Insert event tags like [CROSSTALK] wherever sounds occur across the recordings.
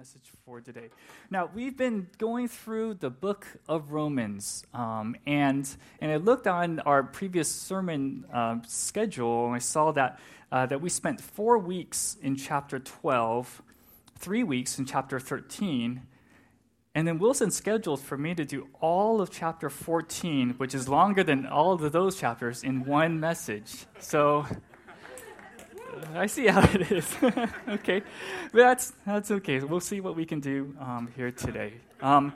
message for today. Now we've been going through the book of Romans, um, and and I looked on our previous sermon uh, schedule, and I saw that uh, that we spent four weeks in chapter twelve, three weeks in chapter thirteen, and then Wilson scheduled for me to do all of chapter fourteen, which is longer than all of those chapters, in one message. So I see how it is. [LAUGHS] okay, but that's that's okay. We'll see what we can do um, here today. Um,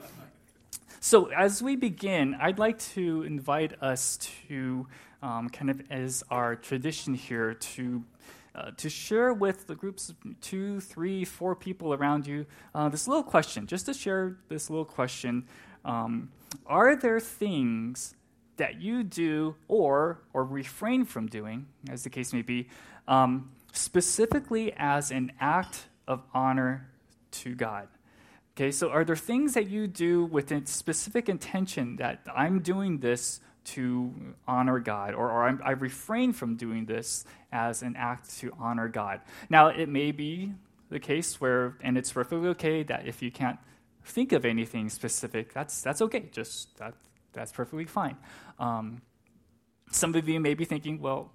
so as we begin, I'd like to invite us to um, kind of as our tradition here to. Uh, to share with the groups of two, three, four people around you uh, this little question, just to share this little question. Um, are there things that you do or or refrain from doing, as the case may be, um, specifically as an act of honor to God. Okay, so are there things that you do with a specific intention that I'm doing this to honor God, or, or i refrain from doing this as an act to honor God? Now, it may be the case where, and it's perfectly okay that if you can't think of anything specific, that's that's okay. Just that that's perfectly fine. Um, some of you may be thinking, well,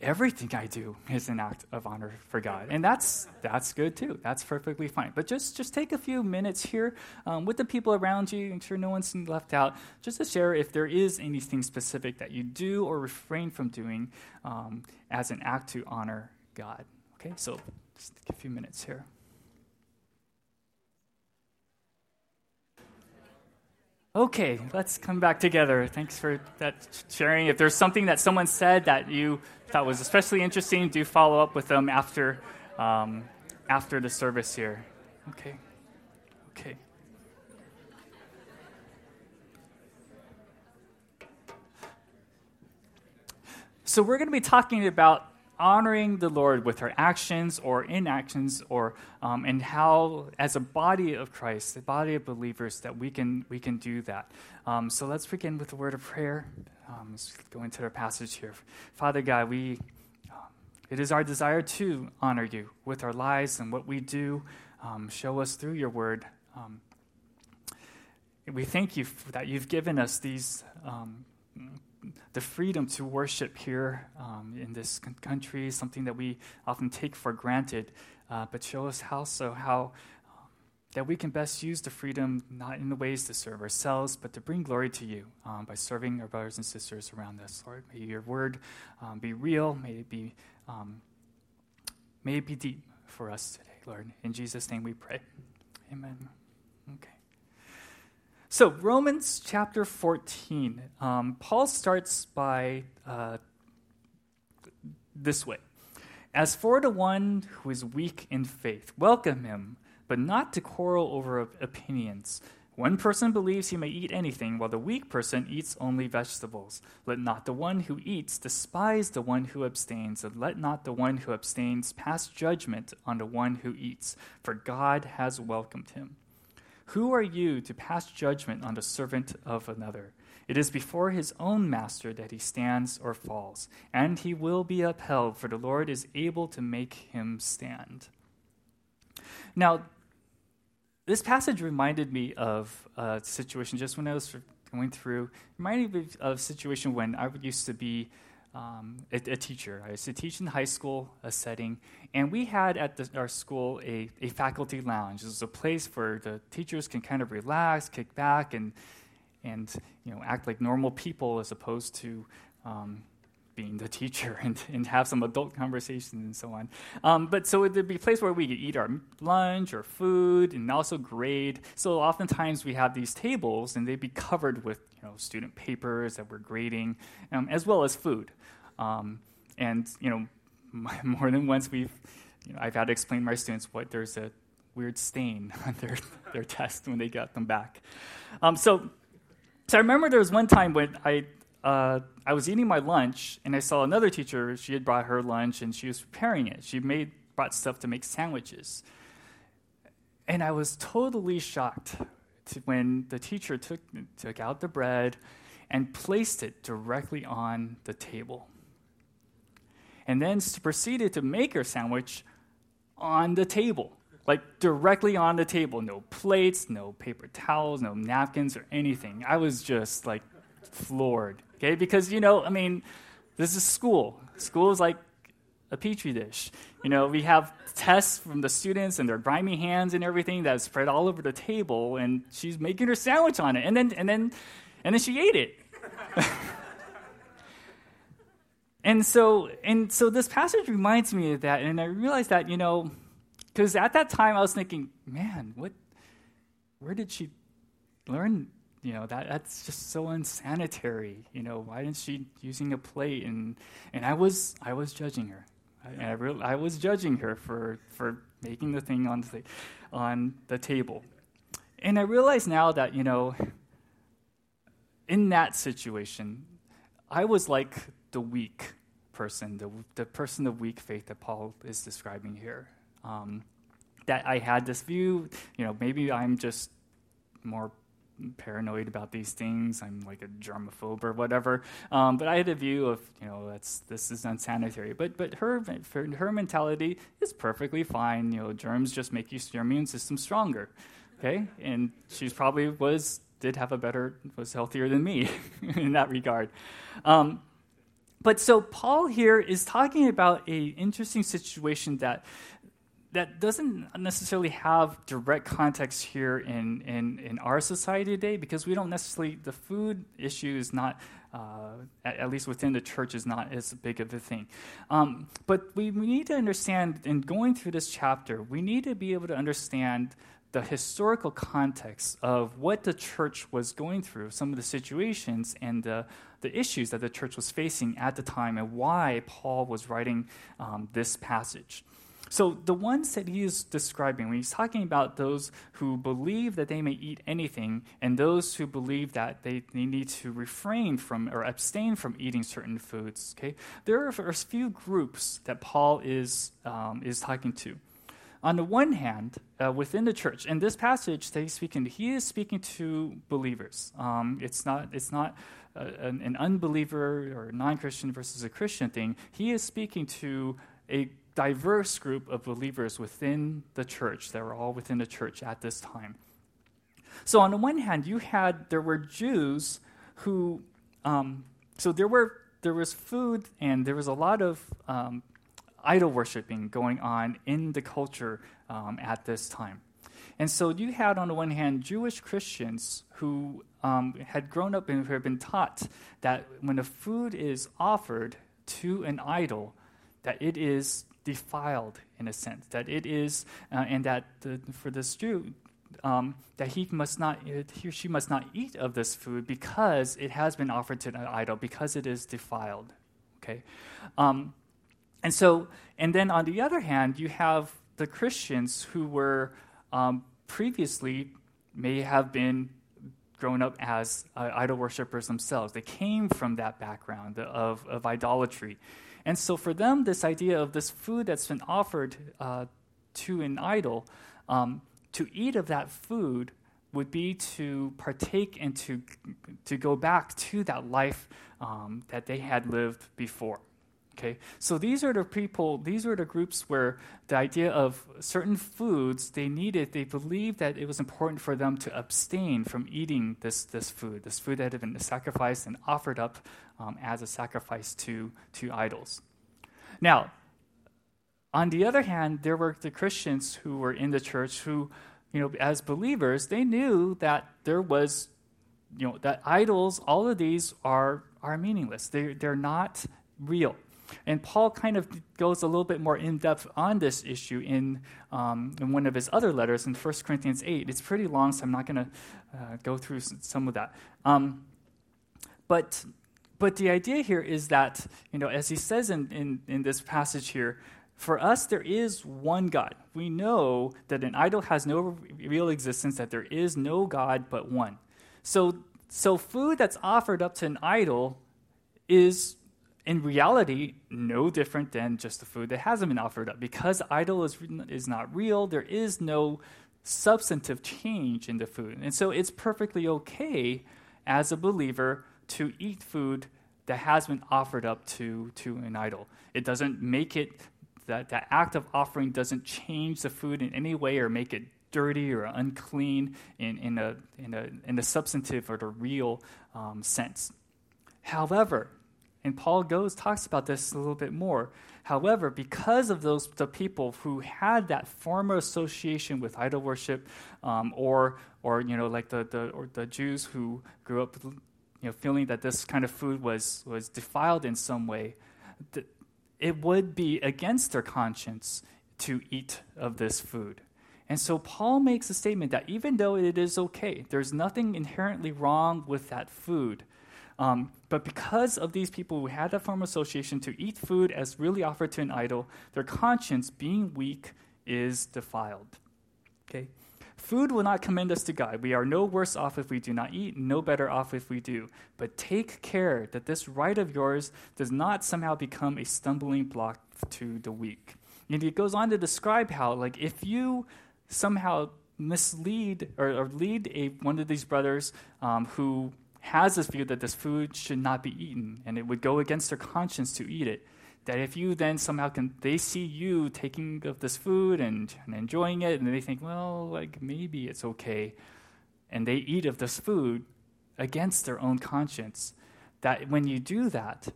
everything I do is an act of honor for God, and that's that's good too. That's perfectly fine. But just just take a few minutes here um, with the people around you, make sure no one's left out, just to share if there is anything specific that you do or refrain from doing um, as an act to honor God. Okay, so just take a few minutes here. Okay, let's come back together. Thanks for that sharing. If there's something that someone said that you thought was especially interesting, do follow up with them after um, after the service here. Okay, okay. So we're going to be talking about honoring the Lord with our actions or inactions, or um, and how, as a body of Christ, the body of believers, that we can we can do that. Um, so let's begin with a word of prayer. Um, let's go into our passage here. Father God, we um, it is our desire to honor you with our lives and what we do. Um, show us through your word. Um, we thank you that you've given us these the freedom to worship here um, in this country, something that we often take for granted, uh, but show us how so how um, that we can best use the freedom not in the ways to serve ourselves, but to bring glory to you um, by serving our brothers and sisters around us. Lord, may your word um, be real, may it be um, may it be deep for us today, Lord. In Jesus' name we pray. Amen. Okay. So, Romans chapter 14, um, Paul starts by uh, this way As for the one who is weak in faith, welcome him, but not to quarrel over opinions. One person believes he may eat anything, while the weak person eats only vegetables. Let not the one who eats despise the one who abstains, and let not the one who abstains pass judgment on the one who eats, for God has welcomed him. Who are you to pass judgment on the servant of another? It is before his own master that he stands or falls, and he will be upheld, for the Lord is able to make him stand. Now, this passage reminded me of a situation just when I was going through, reminded me of a situation when I used to be um, a, a, teacher. I used to teach in high school, a setting, and we had at the, our school a, a faculty lounge. It was a place where the teachers can kind of relax, kick back, and and you know act like normal people as opposed to um, being the [LAUGHS] teacher and, and have some adult conversations and so on. Um, but so it'd be a place where we could eat our lunch or food and also grade. So oftentimes we have these tables and they'd be covered with you know student papers that we're grading, um, as well as food. Um, and you know, [LAUGHS] more than once we've, you know, I've had to explain to my students what there's a weird stain [LAUGHS] on their their test when they got them back. Um, so, so I remember there was one time when I uh, I was eating my lunch and I saw another teacher. She had brought her lunch and she was preparing it. She made brought stuff to make sandwiches, and I was totally shocked to, when the teacher took took out the bread and placed it directly on the table and then proceeded to make her sandwich on the table. like directly on the table. No plates, no paper towels, no napkins or anything. I was just like floored. Okay, because you know, I mean, this is school. School is like a petri dish. You know, we have tests from the students and their grimy hands and everything that's spread all over the table, and she's making her sandwich on it, and then and then and then she ate it. [LAUGHS] and so and so this passage reminds me of that, and I realized that you know, because at that time I was thinking, man, what, where did she learn you know that that's just so unsanitary you know why isn't she using a plate and and i was i was judging her I, I, re- I was judging her for, for making the thing on the, on the table. And I realize now that, you know, in that situation, I was like the weak person, the, the person of weak faith that Paul is describing here. Um, that I had this view, you know, maybe I'm just more paranoid about these things. I'm like a germaphobe or whatever. Um, but I had a view of, you know, that's this is unsanitary. But but her her mentality is perfectly fine. You know, germs just make you your immune system stronger. Okay, and she's probably was did have a better was healthier than me [LAUGHS] in that regard. Um, but so Paul here is talking about a interesting situation that that doesn't necessarily have direct context here in, in, in our society today because we don't necessarily, the food issue is not, uh, at, at, least within the church, is not as big of a thing. Um, but we, we need to understand, in going through this chapter, we need to be able to understand the historical context of what the church was going through, some of the situations and the, the issues that the church was facing at the time, and why Paul was writing um, this passage. So, the ones that he is describing, when he's talking about those who believe that they may eat anything, and those who believe that they, they need to refrain from or abstain from eating certain foods, okay, there are a few groups that Paul is, um, is talking to. On the one hand, uh, within the church, in this passage that he's speaking he is speaking to believers. Um, it's not, it's not uh, an unbeliever or non Christian versus a Christian thing. He is speaking to a diverse group of believers within the church that were all within the church at this time. So on the one hand, you had there were Jews who, um, so there were there was food and there was a lot of um, idol worshiping going on in the culture um, at this time. And so you had, on the one hand, Jewish Christians who um, had grown up and who had been taught that when a food is offered to an idol, that it is defiled in a sense, that it is, uh, and that the, for this Jew, um, that he must not, he or she must not eat of this food because it has been offered to an idol, because it is defiled. Okay, um, and so, and then on the other hand, you have the Christians who were um, previously may have been grown up as uh, idol worshippers themselves. They came from that background of, of idolatry. And so for them, this idea of this food that's been offered uh, to an idol, um, to eat of that food would be to partake and to, to go back to that life um, that they had lived before. Okay, so these are the people, these are the groups where the idea of certain foods they needed, they believed that it was important for them to abstain from eating this, this food, this food that had been sacrificed and offered up um, as a sacrifice to, to idols. Now, on the other hand, there were the Christians who were in the church who, you know, as believers, they knew that there was, you know, that idols, all of these are, are meaningless. They, they're not real. And Paul kind of goes a little bit more in depth on this issue in, um, in one of his other letters in 1 Corinthians 8. It's pretty long, so I'm not going to uh, go through some of that. Um, but but the idea here is that, you know, as he says in, in, in this passage here, for us, there is one God. We know that an idol has no real existence, that there is no God but one. So, so food that's offered up to an idol is, in reality, no different than just the food that hasn't been offered up. Because idol is, is not real, there is no substantive change in the food. And so it's perfectly okay as a believer to eat food that has been offered up to, to an idol. It doesn't make it that that act of offering doesn't change the food in any way or make it dirty or unclean in, in, a, in, a, in the substantive or the real um, sense. However, and Paul goes talks about this a little bit more. However, because of those the people who had that former association with idol worship, um, or or you know like the the or the Jews who grew up, you know, feeling that this kind of food was was defiled in some way, th- it would be against their conscience to eat of this food. And so Paul makes a statement that even though it is okay, there's nothing inherently wrong with that food. Um, but because of these people who had that form of association to eat food as really offered to an idol, their conscience, being weak, is defiled. Okay? Food will not commend us to God. We are no worse off if we do not eat, no better off if we do. But take care that this right of yours does not somehow become a stumbling block to the weak. And he goes on to describe how, like, if you somehow mislead or, or lead a, one of these brothers um, who has this view that this food should not be eaten and it would go against their conscience to eat it that if you then somehow can they see you taking of this food and, and enjoying it and they think well like maybe it's okay and they eat of this food against their own conscience that when you do that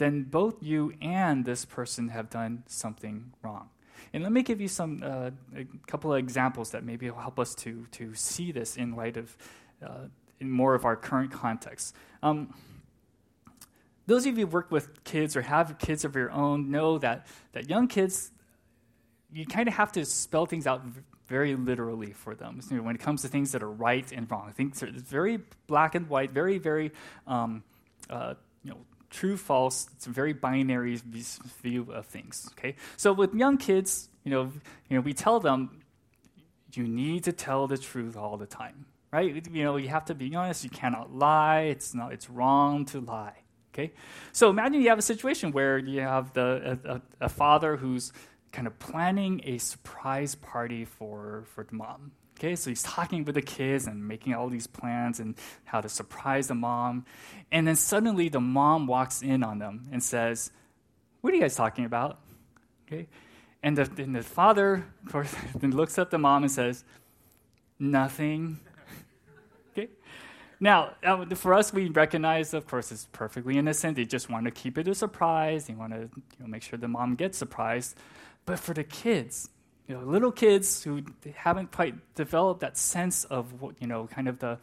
then both you and this person have done something wrong. And let me give you some uh, a couple of examples that maybe will help us to to see this in light of uh, in more of our current context. Um, those of you who work with kids or have kids of your own know that that young kids you kind of have to spell things out very literally for them so, when it comes to things that are right and wrong. Things are very black and white, very very um, uh, you know true, false. It's a very binary view of things. Okay, so with young kids, you know, you know, we tell them you need to tell the truth all the time, right? You know, you have to be honest. You cannot lie. It's not. It's wrong to lie. Okay, so imagine you have a situation where you have the a, a, a father who's kind of planning a surprise party for for the mom. Okay, so he's talking with the kids and making all these plans and how to surprise the mom. And then suddenly the mom walks in on them and says, What are you guys talking about? Okay. And the, and the father, of course, [LAUGHS] looks at the mom and says, Nothing. Now, uh, for us, we recognize, of course, it's perfectly innocent. They just want to keep it a surprise. They want to you know, make sure the mom gets surprised. But for the kids, you know, little kids who haven't quite developed that sense of you know, kind of the,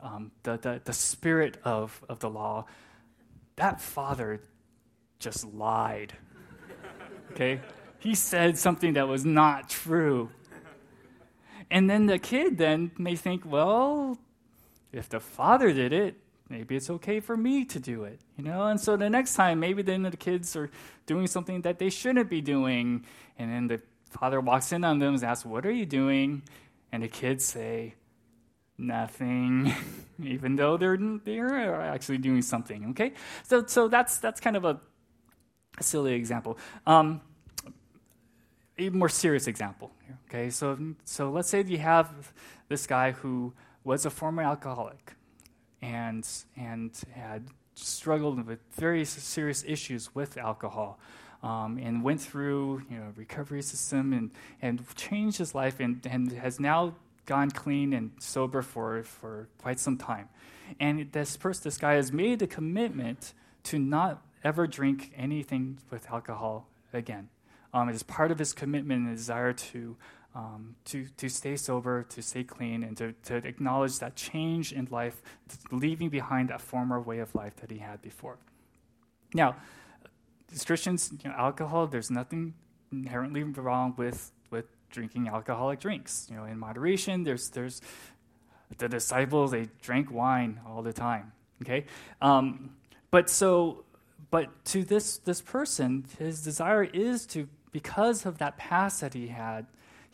um, the, the, the spirit of, of the law, that father just lied. Okay? He said something that was not true. And then the kid then may think, well, if the father did it, maybe it's okay for me to do it, you know? And so the next time, maybe then the kids are doing something that they shouldn't be doing, and then the father walks in on them and asks, What are you doing? And the kids say, Nothing, [LAUGHS] even though they're, they're actually doing something, okay? So, so that's, that's kind of a, silly example. Um, a more serious example, okay? So, so let's say you have this guy who was a former alcoholic and, and had struggled with very serious issues with alcohol um, and went through you know recovery system and, and changed his life and, and has now gone clean and sober for, for quite some time. And this person, this guy has made a commitment to not ever drink anything with alcohol again. Um, it is part of his commitment and desire to, um, to, to stay sober, to stay clean, and to, to acknowledge that change in life, leaving behind that former way of life that he had before. Now, as Christians, you know, alcohol, there's nothing inherently wrong with, with drinking alcoholic drinks. You know, in moderation, there's, there's the disciples, they drank wine all the time. Okay? Um, but so, but to this, this person, his desire is to, because of that past that he had,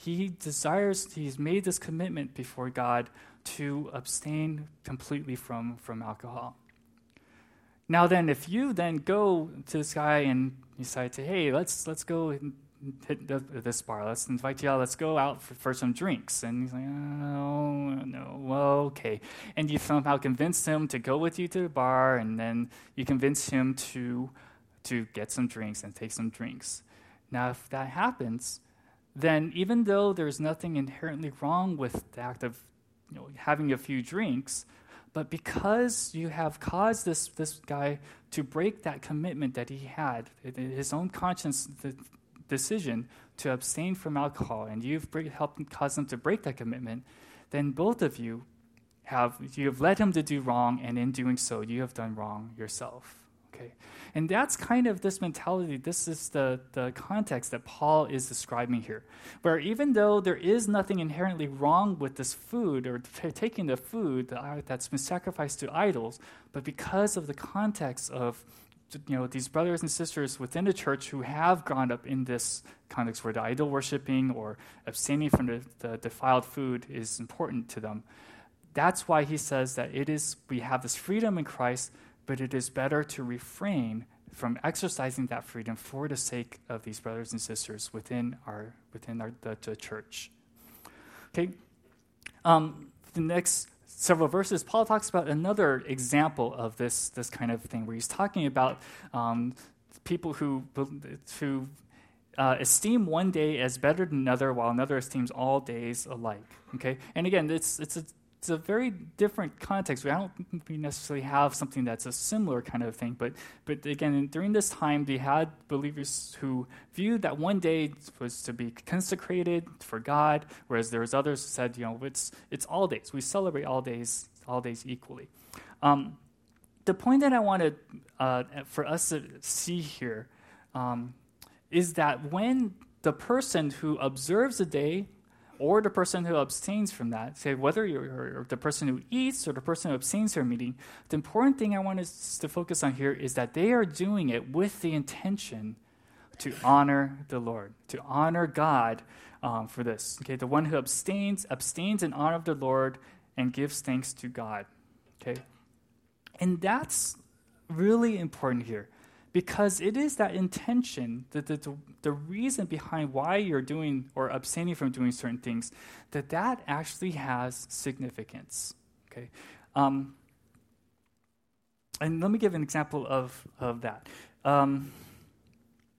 he desires, he's made this commitment before God to abstain completely from, from alcohol. Now then, if you then go to this guy and you say, "Hey, let's let's go hit the, this bar. Let's invite you out. Let's go out for, for some drinks." And he's like, "Oh no, well, okay." And you somehow convince him to go with you to the bar, and then you convince him to to get some drinks and take some drinks. Now, if that happens, then even though there's nothing inherently wrong with the act of you know, having a few drinks, but because you have caused this, this guy to break that commitment that he had, his own conscience decision to abstain from alcohol, and you've helped cause him to break that commitment, then both of you have you have led him to do wrong, and in doing so, you have done wrong yourself. Okay, and that's kind of this mentality. This is the the context that Paul is describing here, where even though there is nothing inherently wrong with this food or t- taking the food that's been sacrificed to idols, but because of the context of you know these brothers and sisters within the church who have gone up in this context where the idol worshiping or abstaining from the, the defiled food is important to them that's why he says that it is we have this freedom in Christ, but it is better to refrain from exercising that freedom for the sake of these brothers and sisters within our within our the, the church. Okay, um, the next several verses, Paul talks about another example of this this kind of thing, where he's talking about um, people who who uh, esteem one day as better than another, while another esteems all days alike. Okay, and again, it's it's a it's a very different context. I don't we necessarily have something that's a similar kind of thing, but but again, during this time, they had believers who viewed that one day was to be consecrated for God, whereas there was others who said, you know, it's it's all days. We celebrate all days, all days equally. Um, the point that I wanted uh, for us to see here um, is that when the person who observes a day or the person who abstains from that, say whether you're the person who eats or the person who abstains from eating, the important thing I want us to focus on here is that they are doing it with the intention to honor the Lord, to honor God um, for this. Okay, the one who abstains abstains in honor of the Lord and gives thanks to God. Okay, and that's really important here because it is that intention, the, the, the, reason behind why you're doing or abstaining from doing certain things, that that actually has significance. Okay, um, and let me give an example of of that. Um,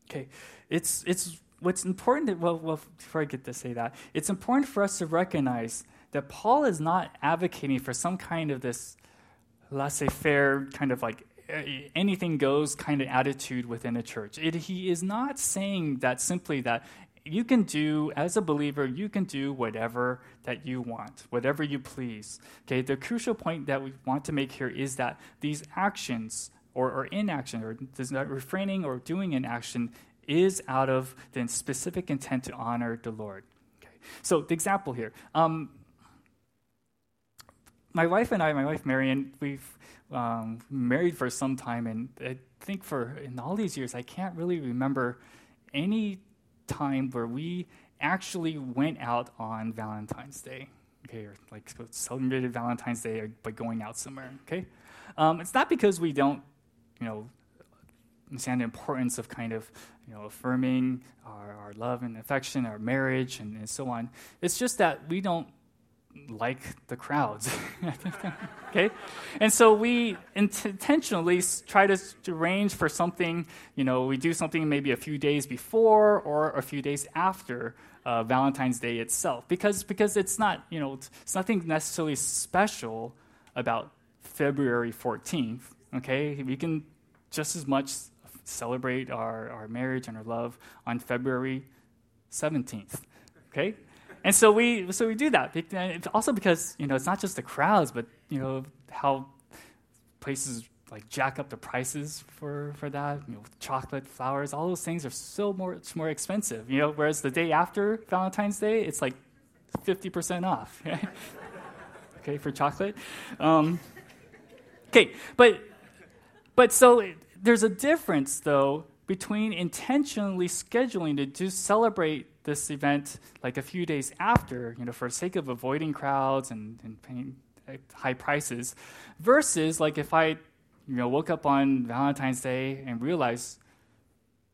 okay, it's it's what's important. To, well, well, before I get to say that, it's important for us to recognize that Paul is not advocating for some kind of this laissez-faire kind of like anything goes kind of attitude within a church. It, he is not saying that simply that you can do, as a believer, you can do whatever that you want, whatever you please. Okay, the crucial point that we want to make here is that these actions or, or inaction or refraining or doing an action is out of the specific intent to honor the Lord. Okay, so the example here. Um, my wife and I, my wife Marion, we've um, married for some time, and I think for in all these years, I can't really remember any time where we actually went out on Valentine's Day, okay, or like celebrated Valentine's Day by going out somewhere, okay. Um, it's not because we don't, you know, understand the importance of kind of you know affirming our, our love and affection, our marriage, and, and so on. It's just that we don't like the crowds. [LAUGHS] okay? And so we intentionally try to arrange for something, you know, we do something maybe a few days before or a few days after uh, Valentine's Day itself. Because, because it's not, you know, it's nothing necessarily special about February 14th, okay? We can just as much celebrate our, our marriage and our love on February 17th, okay? And so we so we do that. Also because you know it's not just the crowds, but you know how places like jack up the prices for for that. You know, chocolate, flowers, all those things are so much more expensive. You know, whereas the day after Valentine's Day, it's like fifty percent off. [LAUGHS] okay, for chocolate. Um, okay, but but so there's a difference though between intentionally scheduling to, to celebrate this event like a few days after, you know, for sake of avoiding crowds and, and paying uh, high prices, versus like if I, you know, woke up on Valentine's Day and realized,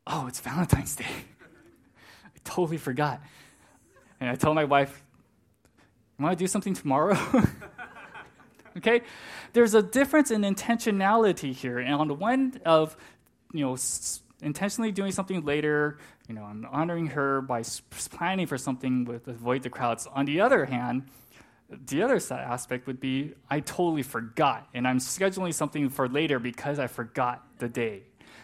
oh, it's Valentine's Day. [LAUGHS] I totally forgot. And I told my wife, you want to do something tomorrow? [LAUGHS] okay? There's a difference in intentionality here. And on the one of, you know, intentionally doing something later, you know, I'm honoring her by planning for something with avoid the crowds. On the other hand, the other aspect would be I totally forgot, and I'm scheduling something for later because I forgot the day.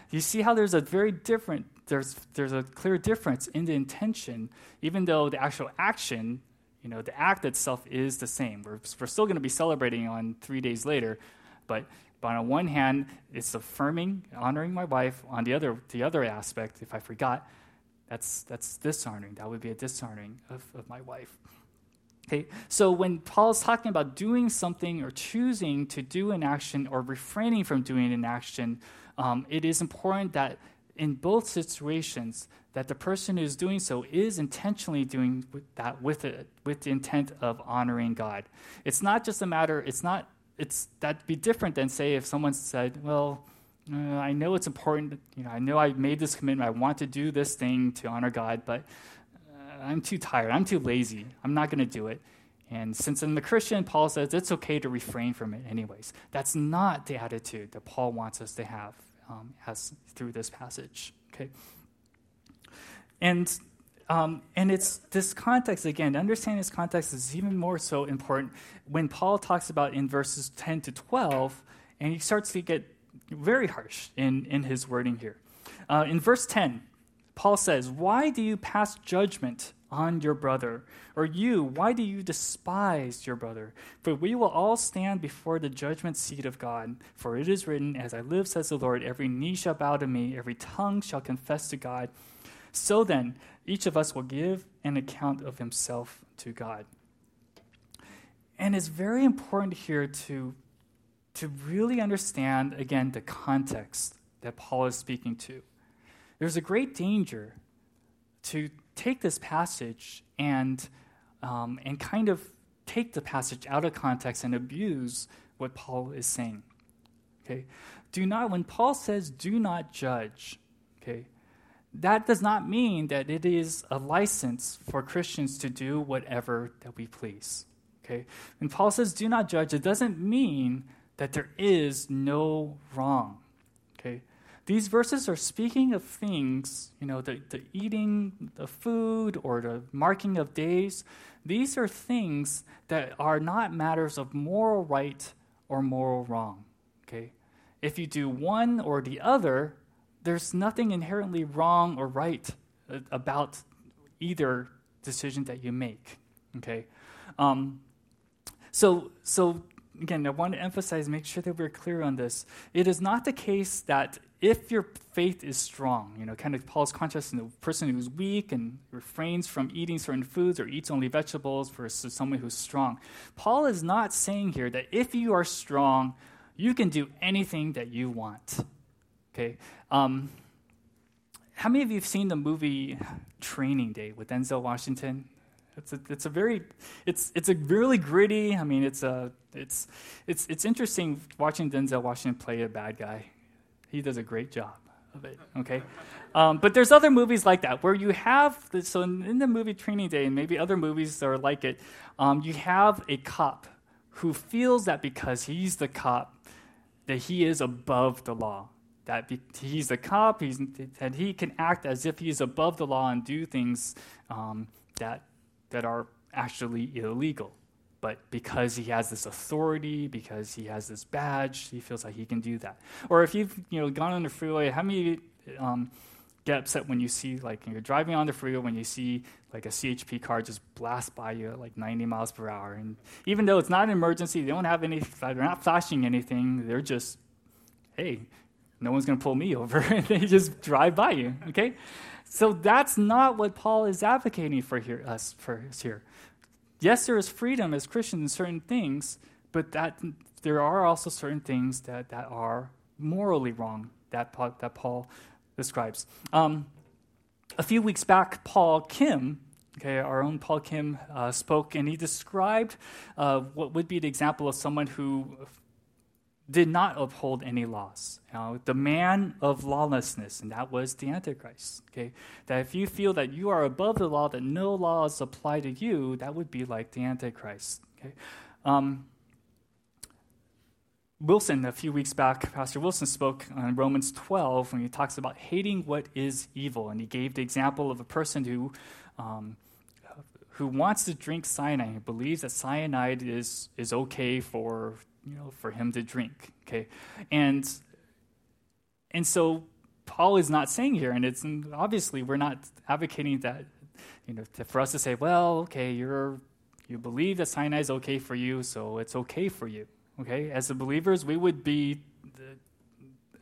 You see how there's a very different there's there's a clear difference in the intention, even though the actual action, you know, the act itself is the same. We're, we're still going to be celebrating on three days later, but but on one hand, it's affirming, honoring my wife. On the other, the other aspect, if I forgot, that's that's dishonoring. That would be a dishonoring of, of my wife. Okay, so when Paul is talking about doing something or choosing to do an action or refraining from doing an action, um, it is important that in both situations that the person who is doing so is intentionally doing that with it with the intent of honoring God. It's not just a matter. It's not it's that'd be different than say if someone said, "Well, uh, I know it's important. You know, I know I made this commitment. I want to do this thing to honor God, but uh, I'm too tired. I'm too lazy. I'm not going to do it." And since I'm a Christian, Paul says it's okay to refrain from it, anyways. That's not the attitude that Paul wants us to have um, as through this passage. Okay, and um, and it's this context, again, understanding this context is even more so important when Paul talks about in verses 10 to 12, and he starts to get very harsh in, in his wording here. Uh, in verse 10, Paul says, Why do you pass judgment on your brother? Or you, why do you despise your brother? For we will all stand before the judgment seat of God. For it is written, As I live, says the Lord, every knee shall bow to me, every tongue shall confess to God. So then, each of us will give an account of himself to God. And it's very important here to, to really understand, again, the context that Paul is speaking to. There's a great danger to take this passage and, um, and kind of take the passage out of context and abuse what Paul is saying. Okay? Do not, when Paul says, do not judge, okay, that does not mean that it is a license for Christians to do whatever that we please. Okay? When Paul says do not judge, it doesn't mean that there is no wrong. Okay? These verses are speaking of things, you know, the, the eating the food or the marking of days. These are things that are not matters of moral right or moral wrong. Okay? If you do one or the other, there's nothing inherently wrong or right about either decision that you make. Okay, um, so so again, I want to emphasize, make sure that we're clear on this. It is not the case that if your faith is strong, you know, kind of Paul's contrast in the person who's weak and refrains from eating certain foods or eats only vegetables versus someone who's strong. Paul is not saying here that if you are strong, you can do anything that you want. Okay. Um, how many of you have seen the movie Training Day with Denzel Washington? It's a, it's a very, it's, it's a really gritty. I mean, it's a, it's, it's, it's interesting watching Denzel Washington play a bad guy. He does a great job of it. Okay, [LAUGHS] um, but there's other movies like that where you have so in, in, the movie Training Day and maybe other movies that are like it, um, you have a cop who feels that because he's the cop, that he is above the law that he's a cop, he's, that he can act as if he's above the law and do things um, that, that are actually illegal. But because he has this authority, because he has this badge, he feels like he can do that. Or if you've you know gone on the freeway, how many um, get upset when you see like you're driving on the freeway when you see like a CHP car just blast by you at like 90 miles per hour, and even though it's not an emergency, they don't have any, they're not flashing anything. They're just, hey, no one's to pull me over. And [LAUGHS] they just drive by you, okay? So that's not what Paul is advocating for here, us for us here. Yes, there is freedom as Christians in certain things, but that there are also certain things that, that are morally wrong that that Paul describes. Um, a few weeks back, Paul Kim, okay, our own Paul Kim, uh, spoke and he described uh, what would be the example of someone who did not uphold any laws. The man of lawlessness, and that was the Antichrist. Okay, that if you feel that you are above the law, that no laws apply to you, that would be like the Antichrist. Okay, um, Wilson, a few weeks back, Pastor Wilson spoke on Romans 12 when he talks about hating what is evil. And he gave the example of a person who, um, who wants to drink cyanide, who believes that cyanide is, is okay for, you know, for him to drink. Okay? And, and so Paul is not saying here, and it's and obviously we're not advocating that, you know, to, for us to say, well, okay, you're, you believe that cyanide is okay for you, so it's okay for you. Okay, as the believers, we would be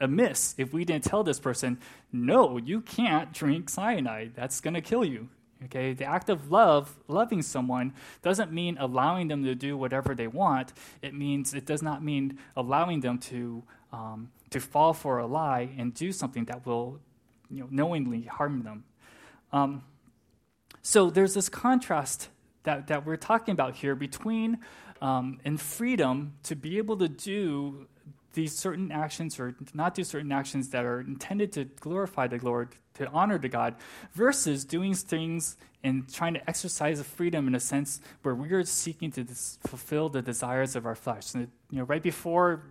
amiss if we didn't tell this person, no, you can't drink cyanide. That's going to kill you. Okay, the act of love, loving someone, doesn't mean allowing them to do whatever they want. It means it does not mean allowing them to um, to fall for a lie and do something that will, you know, knowingly harm them. Um, so there's this contrast that that we're talking about here between um, and freedom to be able to do these certain actions or not do certain actions that are intended to glorify the Lord, to honor the God, versus doing things and trying to exercise the freedom in a sense where we are seeking to dis- fulfill the desires of our flesh. And, you know, right before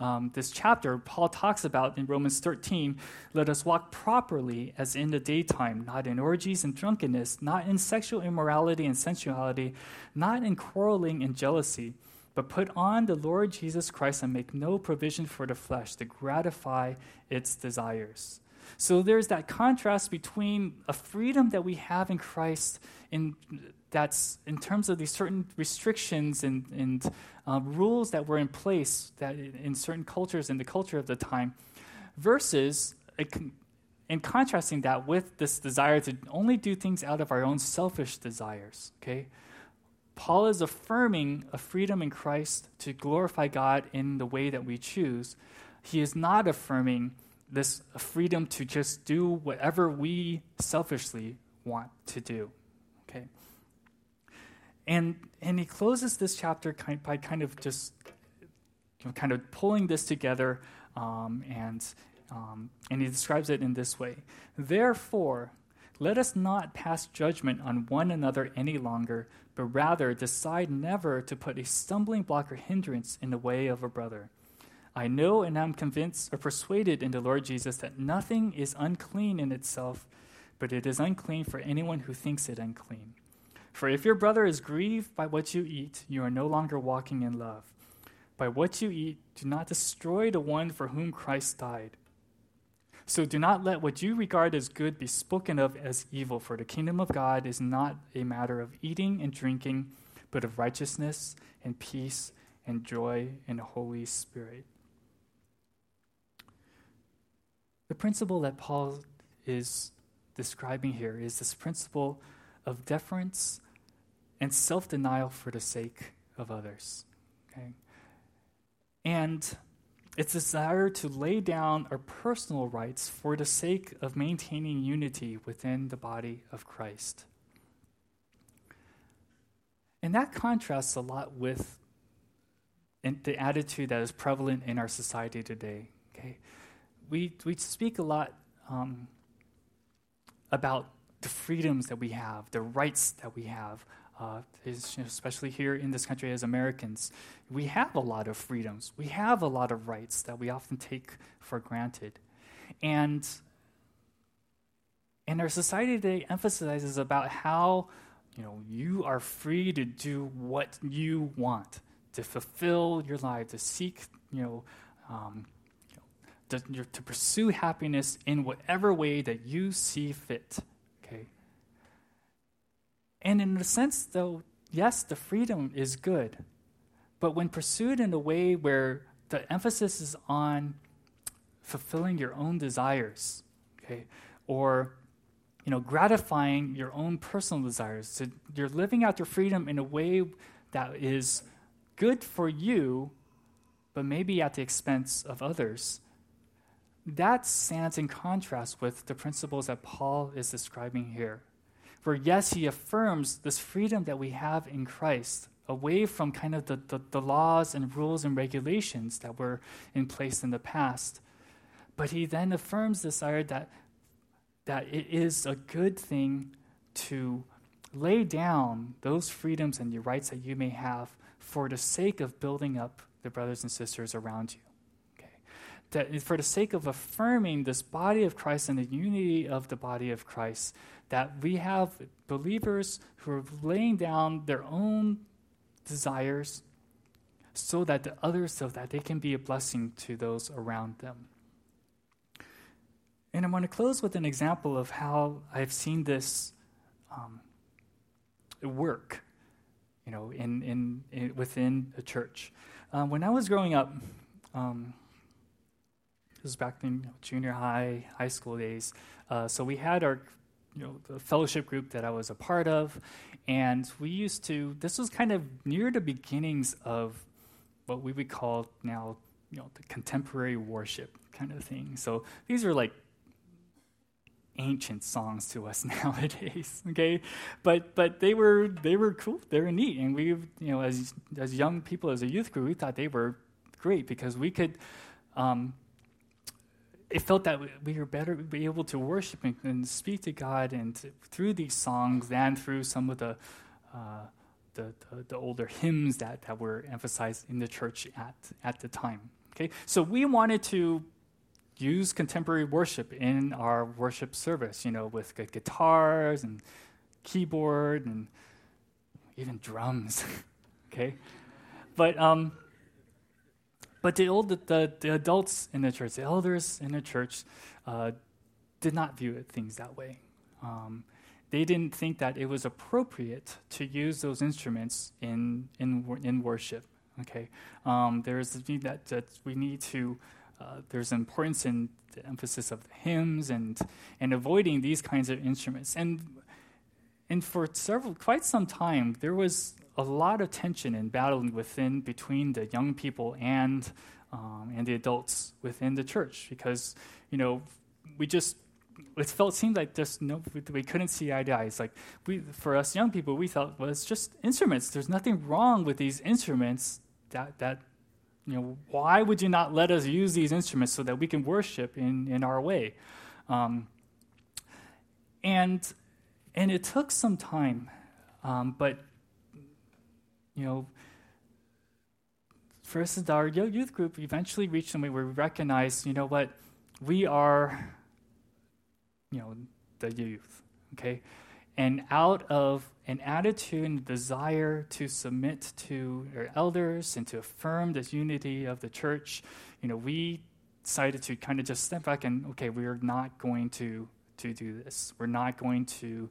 um, this chapter, Paul talks about in Romans 13 let us walk properly as in the daytime, not in orgies and drunkenness, not in sexual immorality and sensuality, not in quarreling and jealousy, but put on the Lord Jesus Christ and make no provision for the flesh to gratify its desires. So there's that contrast between a freedom that we have in Christ in that's in terms of these certain restrictions and, and uh, rules that were in place that in certain cultures in the culture of the time, versus in contrasting that with this desire to only do things out of our own selfish desires. Okay, Paul is affirming a freedom in Christ to glorify God in the way that we choose. He is not affirming this freedom to just do whatever we selfishly want to do. Okay. And, and he closes this chapter kind, by kind of just kind of pulling this together, um, and, um, and he describes it in this way Therefore, let us not pass judgment on one another any longer, but rather decide never to put a stumbling block or hindrance in the way of a brother. I know and am convinced or persuaded in the Lord Jesus that nothing is unclean in itself, but it is unclean for anyone who thinks it unclean. For if your brother is grieved by what you eat, you are no longer walking in love. By what you eat, do not destroy the one for whom Christ died. So do not let what you regard as good be spoken of as evil, for the kingdom of God is not a matter of eating and drinking, but of righteousness and peace and joy in the Holy Spirit. The principle that Paul is describing here is this principle of deference and self denial for the sake of others. Okay? And it's desire to lay down our personal rights for the sake of maintaining unity within the body of Christ. And that contrasts a lot with the attitude that is prevalent in our society today. Okay? We, we speak a lot um, about the freedoms that we have, the rights that we have, uh, especially here in this country as Americans, we have a lot of freedoms. We have a lot of rights that we often take for granted. And, and our society today emphasizes about how you know you are free to do what you want, to fulfill your life, to seek you know, um, to, to pursue happiness in whatever way that you see fit. And in a sense, though, yes, the freedom is good. But when pursued in a way where the emphasis is on fulfilling your own desires, okay, or you know, gratifying your own personal desires, so you're living out your freedom in a way that is good for you, but maybe at the expense of others. That stands in contrast with the principles that Paul is describing here. For yes, he affirms this freedom that we have in Christ away from kind of the, the, the, laws and rules and regulations that were in place in the past. But he then affirms this desire that, that it is a good thing to lay down those freedoms and the rights that you may have for the sake of building up the brothers and sisters around you. That for the sake of affirming this body of Christ and the unity of the body of Christ, that we have believers who are laying down their own desires so that the others, so that they can be a blessing to those around them. And I want to close with an example of how I've seen this um, work, you know, in, in, in, within a church. Um, when I was growing up, um, this was back in you know, junior high, high school days. Uh, so we had our, you know, the fellowship group that I was a part of, and we used to. This was kind of near the beginnings of what we would call now, you know, the contemporary worship kind of thing. So these are like ancient songs to us [LAUGHS] nowadays okay but but they were they were cool they were neat and we you know as as young people as a youth group we thought they were great because we could um, it felt that we were better be able to worship and, and speak to God and to, through these songs than through some of the, uh, the, the, the older hymns that, that were emphasized in the church at, at the time. Okay, so we wanted to use contemporary worship in our worship service, you know, with guitars and keyboard and even drums. [LAUGHS] okay? But um, but the old the, the adults in the church, the elders in the church, uh, did not view things that way. Um, they didn't think that it was appropriate to use those instruments in in in worship. Okay, um, there's the need that, that we need to uh, there's importance in the emphasis of the hymns and and avoiding these kinds of instruments. And and for several quite some time there was a lot of tension and battling within between the young people and um, and the adults within the church because you know we just it felt seemed like just no we couldn't see eye to eye. It's like we for us young people we thought well it's just instruments. There's nothing wrong with these instruments that that you know, why would you not let us use these instruments so that we can worship in, in our way? Um, and and it took some time, um, but you know, first our youth group eventually reached a point where we recognized, you know what, we are, you know, the youth, okay, and out of an attitude and desire to submit to our elders and to affirm this unity of the church, you know, we decided to kind of just step back and okay, we are not going to to do this. We're not going to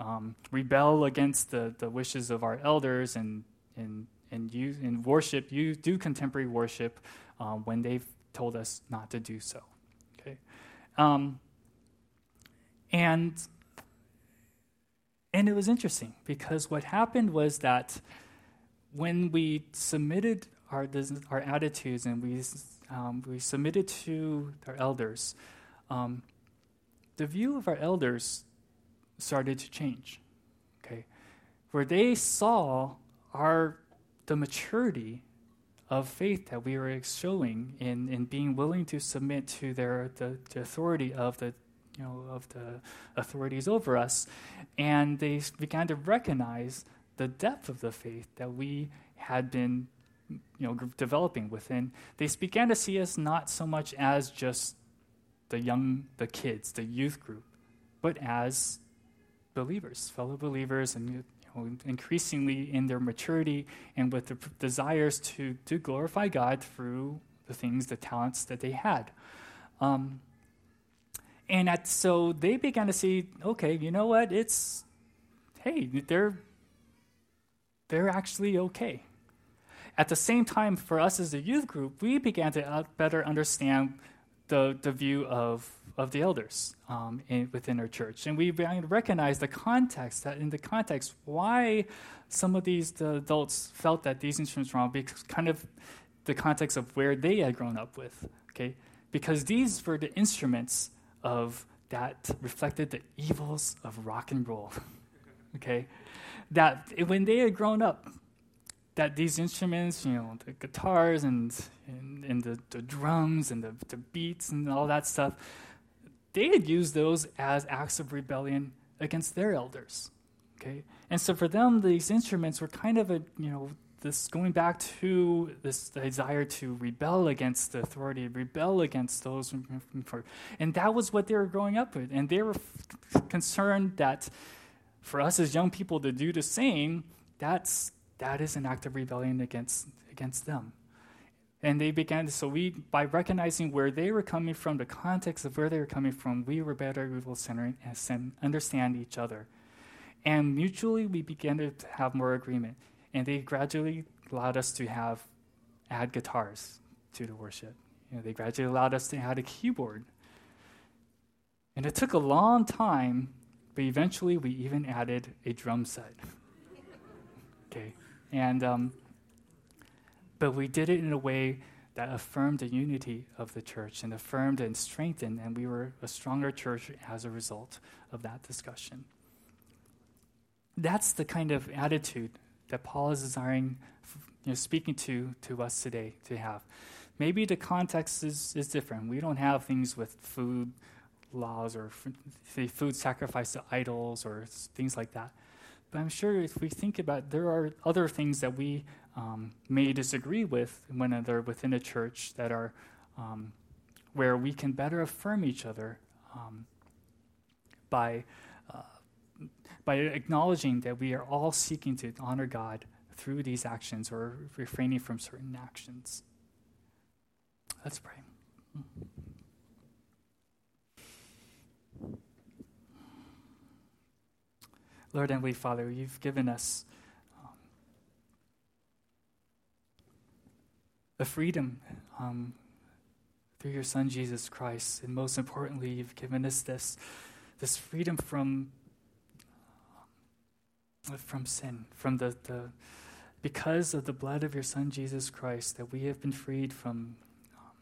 um, rebel against the, the wishes of our elders and and and use worship. You do contemporary worship um, when they've told us not to do so. Okay, um, and and it was interesting because what happened was that when we submitted our, our attitudes and we, um, we submitted to our elders, um, the view of our elders started to change. Okay, where they saw our the maturity of faith that we were showing in, in being willing to submit to their the, the authority of the you know, of the authorities over us, and they began to recognize the depth of the faith that we had been, you know, developing within. They began to see us not so much as just the young, the kids, the youth group, but as believers, fellow believers, and increasingly in their maturity and with the p- desires to to glorify God through the things, the talents that they had. Um, and at, so they began to see, okay, you know what? It's, hey, they're, they're actually okay. At the same time, for us as a youth group, we began to better understand the, the view of, of the elders um, in, within our church. And we recognize the context, that in the context, why some of these the adults felt that these instruments were wrong, because kind of the context of where they had grown up with. Okay? Because these were the instruments of that reflected the evils of rock and roll. [LAUGHS] okay? That when they had grown up, that these instruments, you know, the guitars and, and, and the, the drums and the, the beats and all that stuff, they had used those as acts of rebellion against their elders. Okay? And so for them, these instruments were kind of a, you know, this going back to this desire to rebel against the authority, rebel against those, and that was what they were growing up with, and they were f- concerned that for us as young people to do the same, that's that is an act of rebellion against against them. And they began so we, by recognizing where they were coming from, the context of where they were coming from, we were better able to center and understand each other. And mutually, we began to have more agreement. And they gradually allowed us to have, add guitars to the worship. You know, they gradually allowed us to add a keyboard. And it took a long time, but eventually we even added a drum set. [LAUGHS] okay. And, um, but we did it in a way that affirmed the unity of the church and affirmed and strengthened, and we were a stronger church as a result of that discussion. That's the kind of attitude that Paul is desiring, you know, speaking to, to us today to have. Maybe the context is, is different. We don't have things with food laws or f- food sacrifice to idols or things like that. But I'm sure if we think about there are other things that we um, may disagree with when they're within a church that are um, where we can better affirm each other um, by uh, by acknowledging that we are all seeking to honor God through these actions or refraining from certain actions. Let's pray. Lord and we Father, you've given us um, the freedom um, through your Son Jesus Christ, and most importantly, you've given us this this freedom from from sin, from the, the because of the blood of your Son Jesus Christ, that we have been freed from um,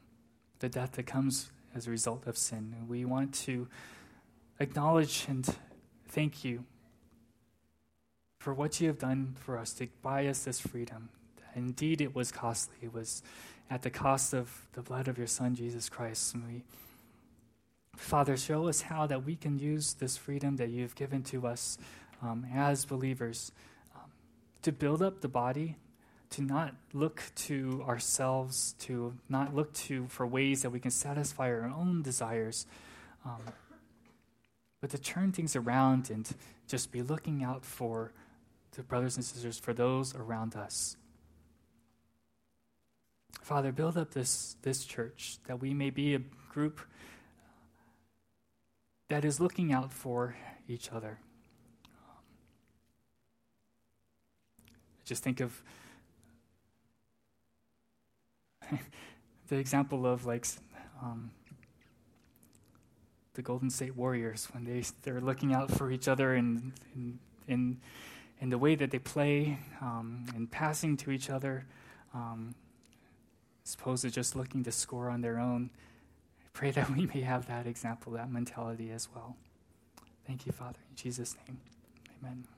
the death that comes as a result of sin. And we want to acknowledge and thank you for what you have done for us to buy us this freedom. Indeed, it was costly. It was at the cost of the blood of your Son, Jesus Christ. And we, Father, show us how that we can use this freedom that you've given to us um, as believers um, to build up the body, to not look to ourselves, to not look to for ways that we can satisfy our own desires, um, but to turn things around and just be looking out for to brothers and sisters, for those around us. Father, build up this, this church that we may be a group that is looking out for each other. just think of [LAUGHS] the example of like um, the Golden State Warriors when they they're looking out for each other and in the way that they play um, and passing to each other, um, as opposed to just looking to score on their own. I pray [LAUGHS] that we may have that example, that mentality as well. Thank you, Father. In Jesus' name, amen.